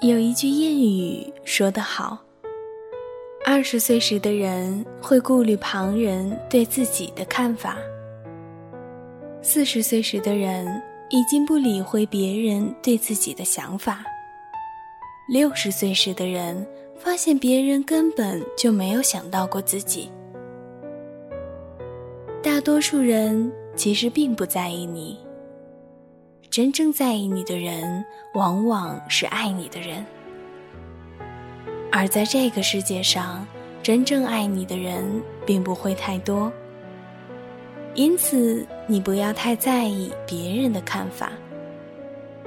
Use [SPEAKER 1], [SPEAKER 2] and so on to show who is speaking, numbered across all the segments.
[SPEAKER 1] 有一句谚语说得好：“二十岁时的人会顾虑旁人对自己的看法，四十岁时的人已经不理会别人对自己的想法，六十岁时的人发现别人根本就没有想到过自己。大多数人其实并不在意你。”真正在意你的人，往往是爱你的人。而在这个世界上，真正爱你的人并不会太多。因此，你不要太在意别人的看法，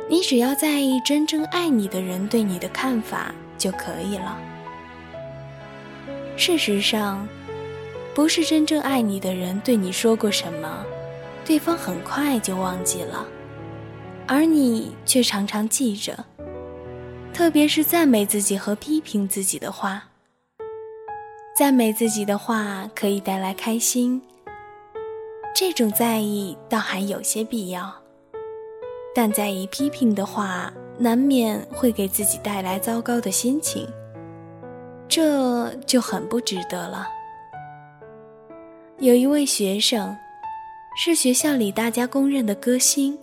[SPEAKER 1] 你只要在意真正爱你的人对你的看法就可以了。事实上，不是真正爱你的人对你说过什么，对方很快就忘记了。而你却常常记着，特别是赞美自己和批评自己的话。赞美自己的话可以带来开心，这种在意倒还有些必要；但在意批评的话，难免会给自己带来糟糕的心情，这就很不值得了。有一位学生，是学校里大家公认的歌星。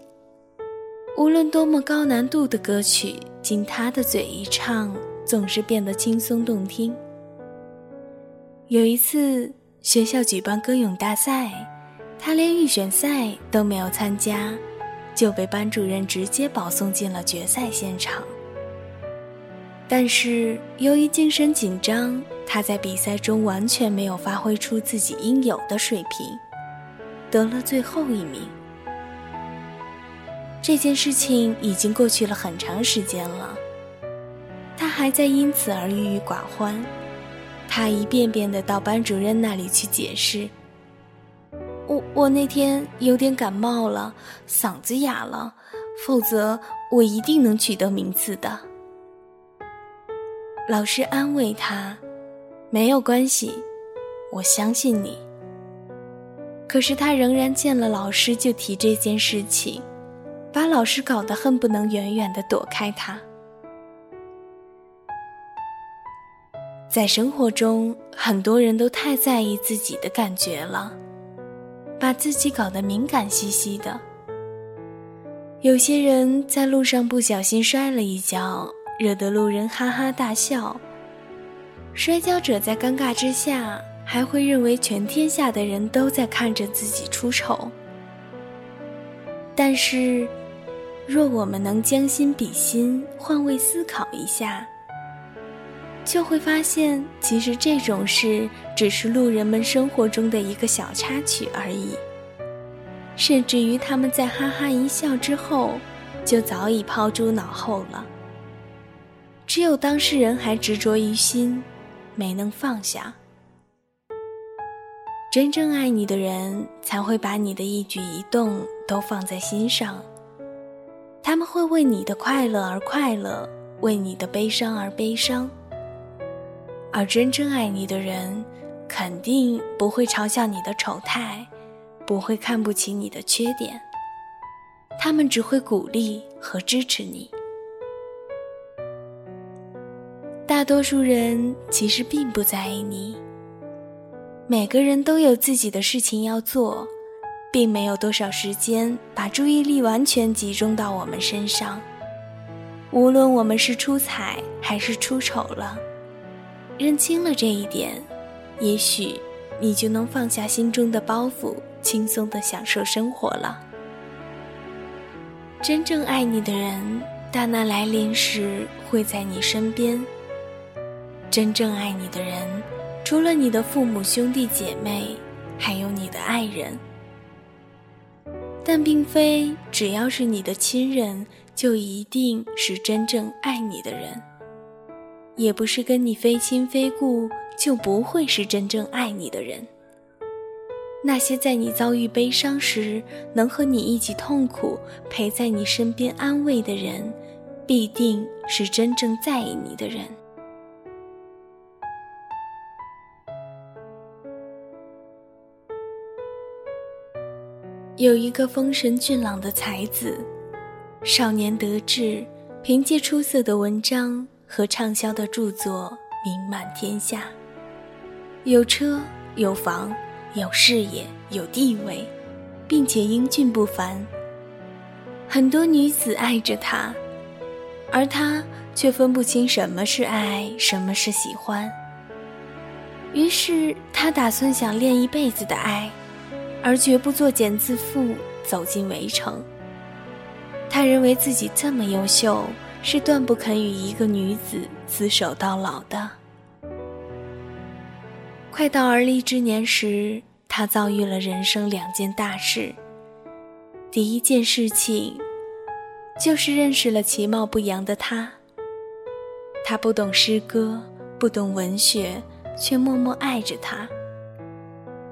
[SPEAKER 1] 无论多么高难度的歌曲，经他的嘴一唱，总是变得轻松动听。有一次，学校举办歌咏大赛，他连预选赛都没有参加，就被班主任直接保送进了决赛现场。但是由于精神紧张，他在比赛中完全没有发挥出自己应有的水平，得了最后一名。这件事情已经过去了很长时间了，他还在因此而郁郁寡欢。他一遍遍的到班主任那里去解释：“我我那天有点感冒了，嗓子哑了，否则我一定能取得名次的。”老师安慰他：“没有关系，我相信你。”可是他仍然见了老师就提这件事情。把老师搞得恨不能远远的躲开他。在生活中，很多人都太在意自己的感觉了，把自己搞得敏感兮兮的。有些人在路上不小心摔了一跤，惹得路人哈哈大笑。摔跤者在尴尬之下，还会认为全天下的人都在看着自己出丑。但是。若我们能将心比心，换位思考一下，就会发现，其实这种事只是路人们生活中的一个小插曲而已。甚至于他们在哈哈一笑之后，就早已抛诸脑后了。只有当事人还执着于心，没能放下。真正爱你的人，才会把你的一举一动都放在心上。他们会为你的快乐而快乐，为你的悲伤而悲伤。而真正爱你的人，肯定不会嘲笑你的丑态，不会看不起你的缺点。他们只会鼓励和支持你。大多数人其实并不在意你。每个人都有自己的事情要做。并没有多少时间把注意力完全集中到我们身上。无论我们是出彩还是出丑了，认清了这一点，也许你就能放下心中的包袱，轻松的享受生活了。真正爱你的人，大难来临时会在你身边。真正爱你的人，除了你的父母、兄弟姐妹，还有你的爱人。但并非只要是你的亲人，就一定是真正爱你的人；也不是跟你非亲非故，就不会是真正爱你的人。那些在你遭遇悲伤时能和你一起痛苦、陪在你身边安慰的人，必定是真正在意你的人。有一个丰神俊朗的才子，少年得志，凭借出色的文章和畅销的著作名满天下，有车有房有事业有地位，并且英俊不凡。很多女子爱着他，而他却分不清什么是爱，什么是喜欢。于是他打算想恋一辈子的爱，而绝不作茧自缚，走进围城。他认为自己这么优秀，是断不肯与一个女子厮守到老的。快到而立之年时，他遭遇了人生两件大事。第一件事情，就是认识了其貌不扬的他。他不懂诗歌，不懂文学，却默默爱着他。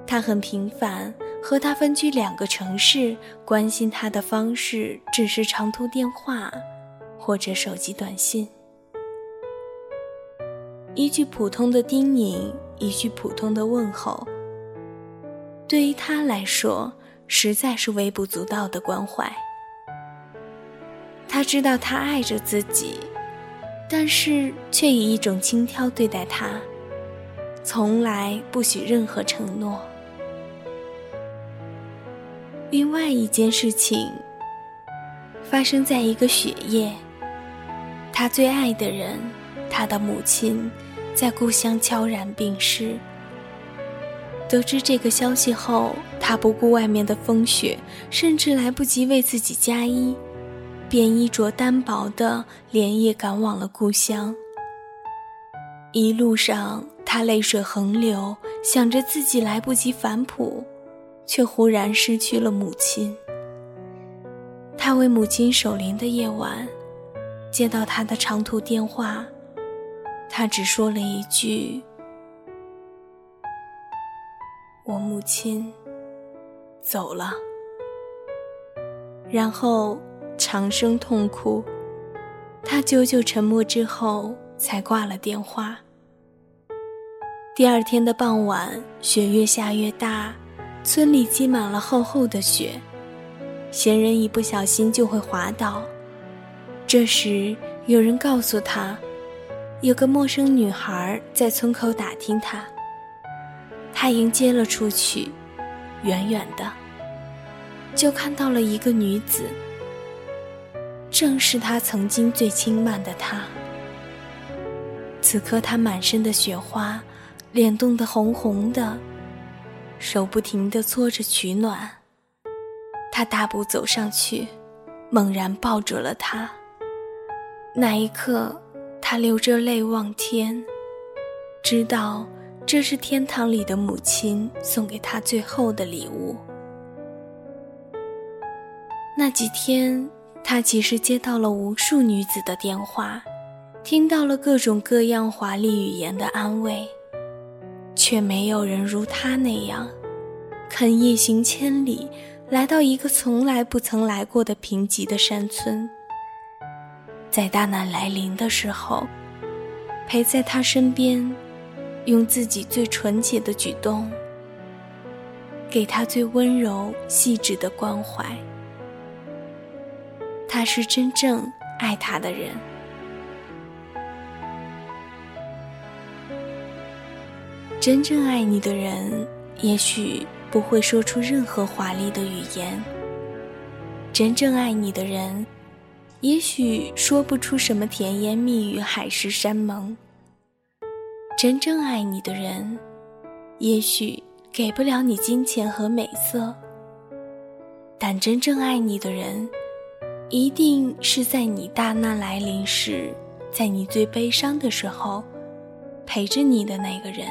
[SPEAKER 1] 他很平凡。和他分居两个城市，关心他的方式只是长途电话，或者手机短信。一句普通的叮咛，一句普通的问候，对于他来说，实在是微不足道的关怀。他知道他爱着自己，但是却以一种轻佻对待他，从来不许任何承诺。另外一件事情发生在一个雪夜，他最爱的人，他的母亲，在故乡悄然病逝。得知这个消息后，他不顾外面的风雪，甚至来不及为自己加衣，便衣着单薄的连夜赶往了故乡。一路上，他泪水横流，想着自己来不及反哺。却忽然失去了母亲。他为母亲守灵的夜晚，接到她的长途电话，他只说了一句：“我母亲走了。”然后长声痛哭。他久久沉默之后，才挂了电话。第二天的傍晚，雪越下越大。村里积满了厚厚的雪，行人一不小心就会滑倒。这时，有人告诉他，有个陌生女孩在村口打听他。他迎接了出去，远远的，就看到了一个女子，正是他曾经最轻慢的她。此刻，她满身的雪花，脸冻得红红的。手不停地搓着取暖，他大步走上去，猛然抱住了她。那一刻，他流着泪望天，知道这是天堂里的母亲送给他最后的礼物。那几天，他其实接到了无数女子的电话，听到了各种各样华丽语言的安慰。却没有人如他那样，肯夜行千里，来到一个从来不曾来过的贫瘠的山村。在大难来临的时候，陪在他身边，用自己最纯洁的举动，给他最温柔细致的关怀。他是真正爱他的人。真正爱你的人，也许不会说出任何华丽的语言。真正爱你的人，也许说不出什么甜言蜜语、海誓山盟。真正爱你的人，也许给不了你金钱和美色。但真正爱你的人，一定是在你大难来临时，在你最悲伤的时候，陪着你的那个人。